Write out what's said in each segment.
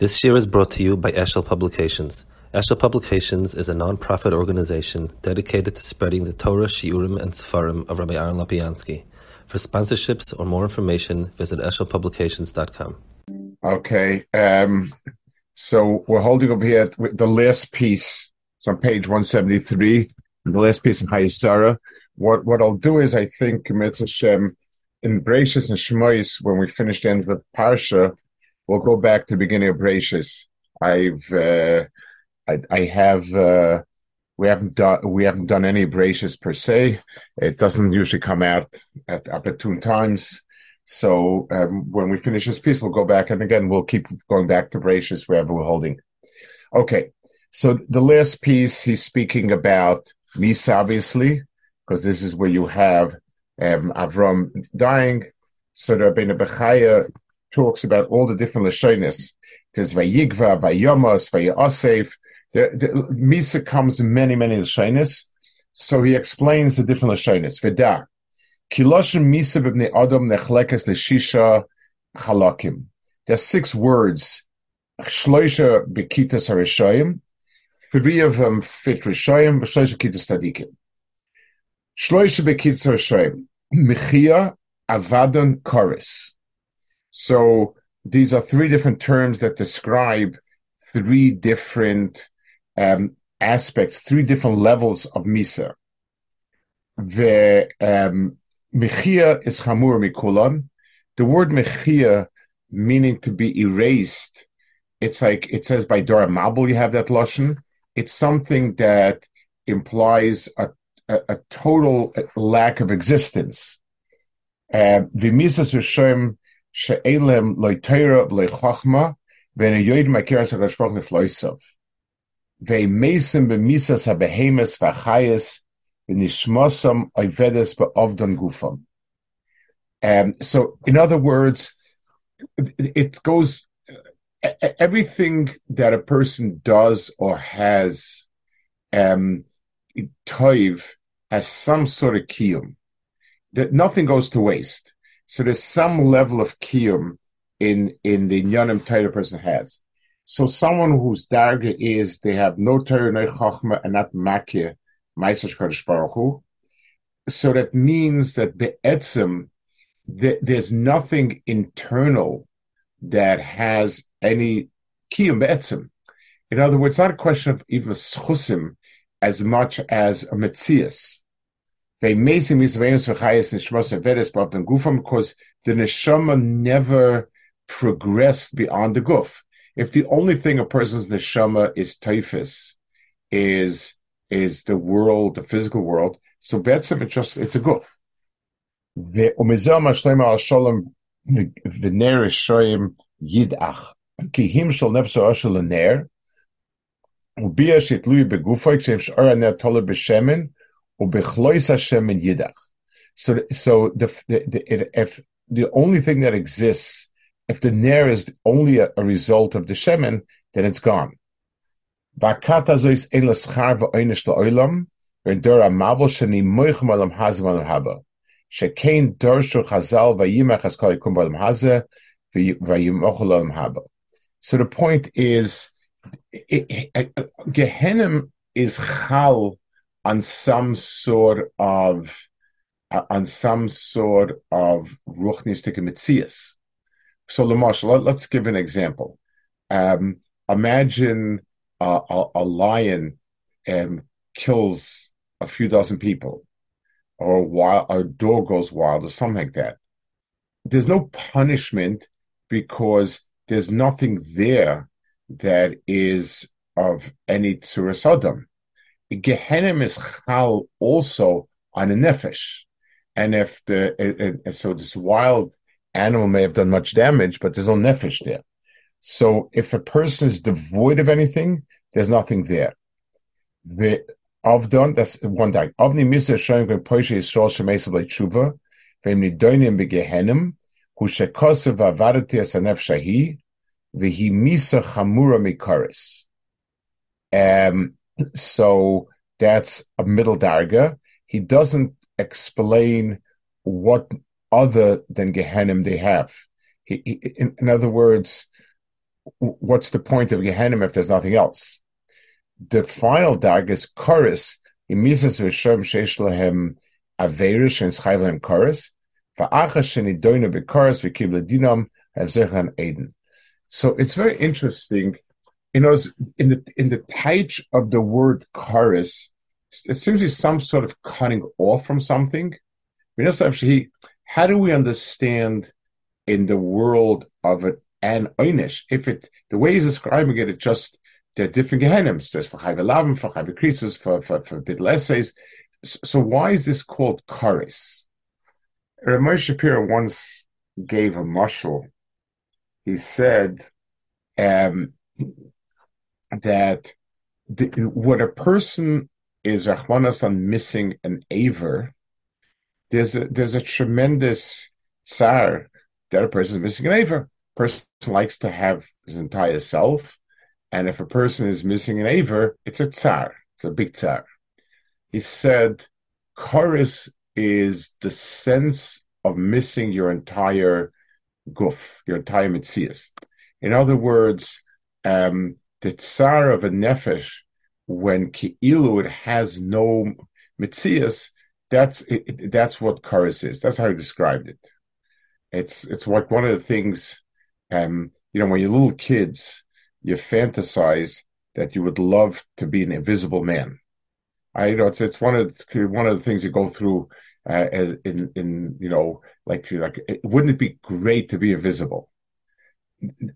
This year is brought to you by Eshel Publications. Eshel Publications is a non-profit organization dedicated to spreading the Torah, Shiurim, and Sefarim of Rabbi Aaron Lapiansky. For sponsorships or more information, visit eshelpublications.com. Okay, um, so we're holding up here with the last piece. It's on page 173, the last piece in Chayei Sarah. What what I'll do is I think Mitzvah Shem in Bereishis and Shmois, when we finish the end of the Parsha, we'll go back to the beginning of Bereishis. I've uh, I, I, have uh, we haven't done we haven't done any Bereishis per se. It doesn't usually come out at opportune times. So um, when we finish this piece, we'll go back and again we'll keep going back to Bereishis wherever we're holding. Okay, so the last piece he's speaking about Misa, obviously, because this is where you have um, Avram dying. So Rabbeinu Bechaya talks about all the different lashonis. There's Vayigva, Vayomos, Vayosef. The, the Misa comes in many, many lashonis. So he explains the different lashonis. Veda, Kiloshim Misa b'bnei Adam nechlekes l'shisha chalakim. There's six words. Shloisha bekitas harishoyim. Three of them fit rishoyim. V'shloisha kitas tzadikim. Shloisha bekitas harishoyim. Mechia, Avadon, Chorus. So these are three different terms that describe three different um, aspects, three different levels of Misa. The um, Mechia is Chamur Mikulan. The word Mechia, meaning to be erased, it's like it says by Dora Mabul, you have that Lashon. It's something that implies a, a, a total lack of existence. Uh, V'misas Rishoim she'elem yoid makiras. Ve'mesim b'misas ha-behemes v'nishmosam oivedes gufam. Um, so, in other words, it goes, everything that a person does or has, um, toiv, has some sort of kiyum. That nothing goes to waste. So there's some level of kiyum in in the nyanim Torah person has. So someone whose darga is they have no Torah, no chachma, and not makir, ma'aser kadosh baruch Hu. So that means that the etzim, the, there's nothing internal that has any kiyum be'etzim. In other words, it's not a question of even schusim as much as a metzias. They amazing misvayimus v'chayis nishmas avedes b'avdan gufam because the neshama never progressed beyond the guf. If the only thing a person's neshama is typhus, is is the world, the physical world, so betzim it's just it's a guf. The umizel mashleim al shalom v'ner shoyim yidach ki him shal nefso ashel ner ubia shitluy begufay kshem sh'ara ner tola b'shemen So, so the, the, the, if the only thing that exists, if the ner is only a, a result of the shemen, then it's gone. So the point is, Gehenim is chal on some sort of uh, on some sort of ruchnistic mitzias. So, Lamarsh, let, us give an example. Um, imagine a, a, lion um, kills a few dozen people, or a, a dog goes wild, or something like that. There's no punishment because there's nothing there that is of any tsuras adam. Gehenim is chal also on a nefesh, and if the it, it, so this wild animal may have done much damage, but there's no nefesh there. So if a person is devoid of anything, there's nothing there. The avdon that's one thing. Avni misa showing when poishe Yisrael shemesav leitshuva v'im nidonim begehenim hu shekosev avadati as anef shahi v'hi misa chamura mikaris. Um, so that's a middle darga. He doesn't explain what other than Gehenim they have. In, other words, what's the point of Gehenna if there's nothing else? The final dag is chorus. Imisas v'shem sheish lahem averish and schayv lahem chorus. Va'achas shenidoyna b'chorus v'kib ledinam avzechan eden. So it's very interesting. You know, in the in the taich of the word chorus, it seems to be some sort of cutting off from something. How do we understand in the world of it and einish? If it the way he's describing it, it just there are different gehenim. There's for chayv elavim, for chayv kritzes, for for for bidl essays. So why is this called karis? Ramesh Shapiro once gave a mushal. He said um, that the, when a person is Rahmanasan missing an aver, there's a there's a tremendous tsar that a person is missing an aver. Person likes to have his entire self, and if a person is missing an aver, it's a tsar. It's a big tsar. He said, chorus is the sense of missing your entire goof, your entire mitzias. In other words, um, the tsar of a nefesh, when ki'ilu it has no mitzias, that's it, that's what chorus is. That's how he described it. It's it's like one of the things, um, you know, when you're little kids, you fantasize that you would love to be an invisible man. I you know it's it's one of the, one of the things you go through uh, in in you know like like wouldn't it be great to be invisible?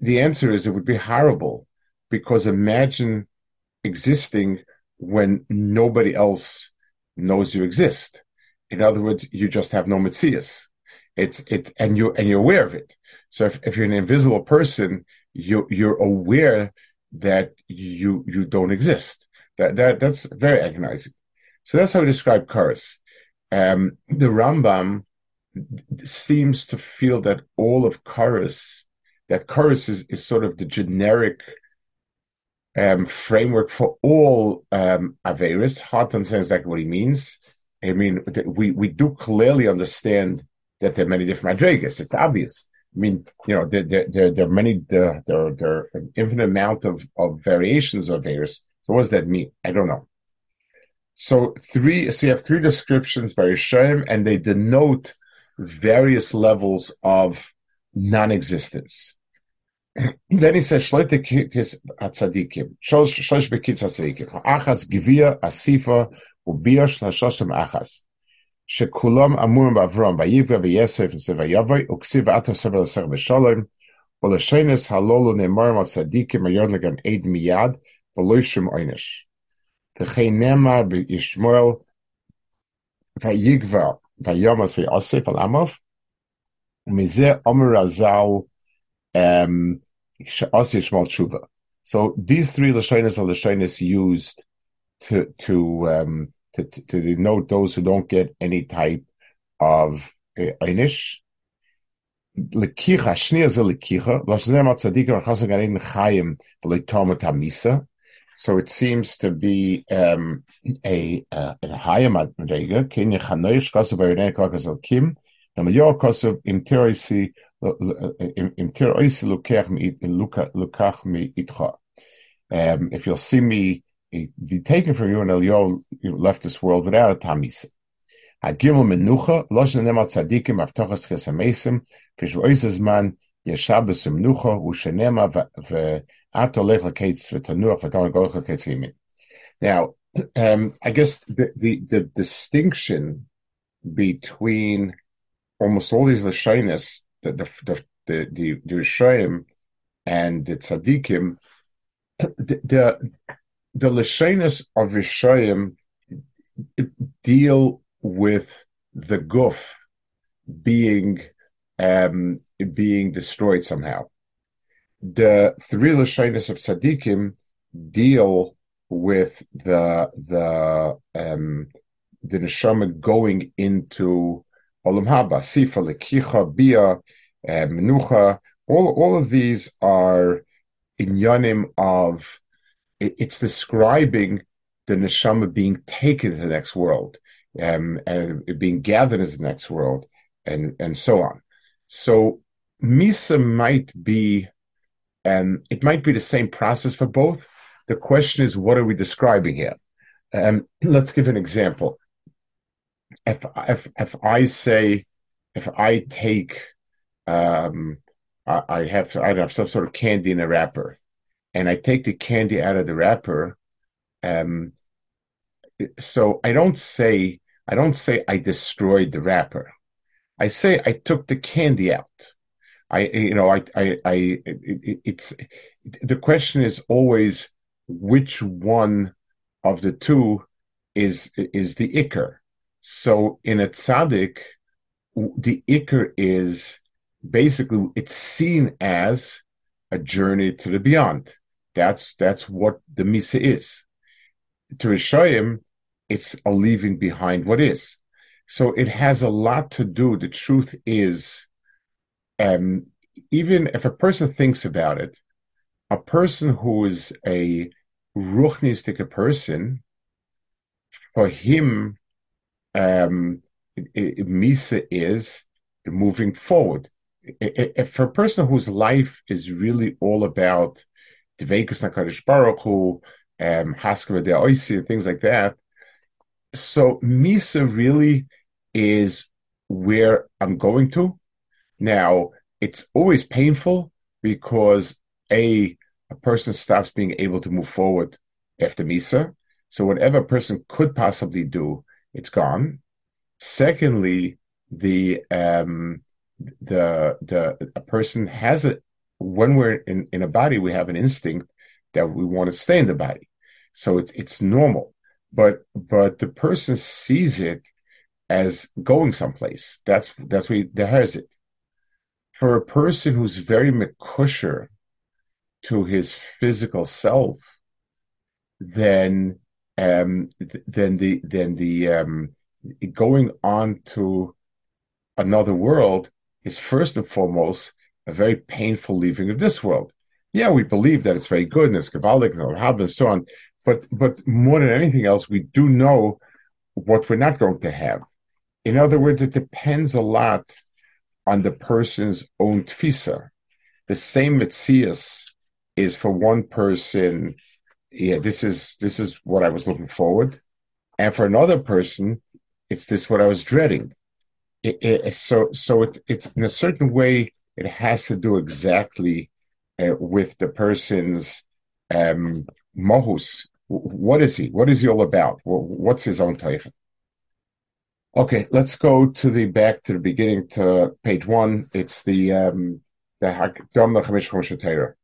The answer is it would be horrible because imagine existing when nobody else knows you exist. In other words, you just have no mitzias. It's it and you and you're aware of it. So if, if you're an invisible person, you you're aware that you you don't exist. That that that's very agonizing. So that's how we describe chorus. Um, the Rambam seems to feel that all of chorus, that chorus is, is sort of the generic um, framework for all um, Averis. Hard to understand exactly what he means. I mean, we, we do clearly understand that there are many different madrigas. It's obvious. I mean, you know, there, there, there, are many, there, there, there are an infinite amount of, of variations of Averis. So what does that mean? I don't know. So three, so you have three descriptions by Rishonim, and they denote various levels of non-existence. then he says, Shloite kitis atzadikim, shlosh bekitz atzadikim, achas givia asifa ubia shlashoshim achas. שכולם אמורים באברהם, ויבגע ויסף ויבוי, וכסיב ועתו סבל לסר בשלום, ולשנס הלולו נאמרים על צדיקים היוד לגן עד מיד, ולא שום עונש. וכן נאמר בישמואל, ויגבר ויומס ויוסף על עמוף, ומזה אומר הזל, so these three Lashonis are Lashonis used to to, um, to, to, denote those who don't get any type of uh, Einish. Lekicha, Shnia is a Lekicha, Lashnem HaTzadik or Chazan Ganin Chayim v'leitom Tamisa. So it seems to be um, a, uh, a, higher madrega. Kenya chanoish kosev ayonek lakas al kim. Namalyor kosev um, if you'll see me be taken from you and Elio left this world without a tamis. Hagimel menucha loshen nemat tzadikim avtochas chesamesim fish man yeshabes menucha ushenema ve'ato lech leketz v'tanuach v'tan golech leketz yimin. Now, um, I guess the, the, the distinction between almost all these lashonis, the the the the, the, the and the tzaddikim, the, the the of Rishayim deal with the guf being um, being destroyed somehow. The three Lashonis of Tzadikim deal with the the um, the neshama going into olam haba, sifa, lekicha, bia, uh, menucha. All all of these are inyanim of it's describing the neshama being taken to the next world um, and being gathered into the next world and, and so on. So Misa might be and it might be the same process for both. The question is, what are we describing here? Um, let's give an example. If if if I say, if I take, um, I, I have I have some sort of candy in a wrapper, and I take the candy out of the wrapper, um, so I don't say I don't say I destroyed the wrapper. I say I took the candy out. I, you know, I, I, I it, it's the question is always which one of the two is is the ikr. So in a tzaddik, the ikr is basically it's seen as a journey to the beyond. That's that's what the misa is. To Rishayim, it's a leaving behind what is. So it has a lot to do. The truth is, um, even if a person thinks about it, a person who is a ruchnistic person, for him, um, misa is moving forward. If for a person whose life is really all about Dveikus Nakarish Baruch Hu, um, Haskava de Oisi, and things like that, so Misa really is where I'm going to. Now, it's always painful because a a person stops being able to move forward after Misa. So whatever a person could possibly do, it's gone. Secondly, the um the the a person has it when we're in, in a body, we have an instinct that we want to stay in the body. So it's it's normal but but the person sees it as going someplace. That's that's what he has it. For a person who's very makusher to his physical self, then um, th- then the then the um, going on to another world is first and foremost a very painful leaving of this world. Yeah, we believe that it's very good and it's Kabbalic and and so on, but but more than anything else, we do know what we're not going to have. In other words, it depends a lot on the person's own tfisa. The same mitzias is for one person. Yeah, this is this is what I was looking forward, and for another person, it's this what I was dreading. It, it, so so it, it's in a certain way it has to do exactly uh, with the person's um, mohus, what is he? What is he all about? What's his own teichen? Okay, let's go to the back to the beginning to page one. It's the um, the.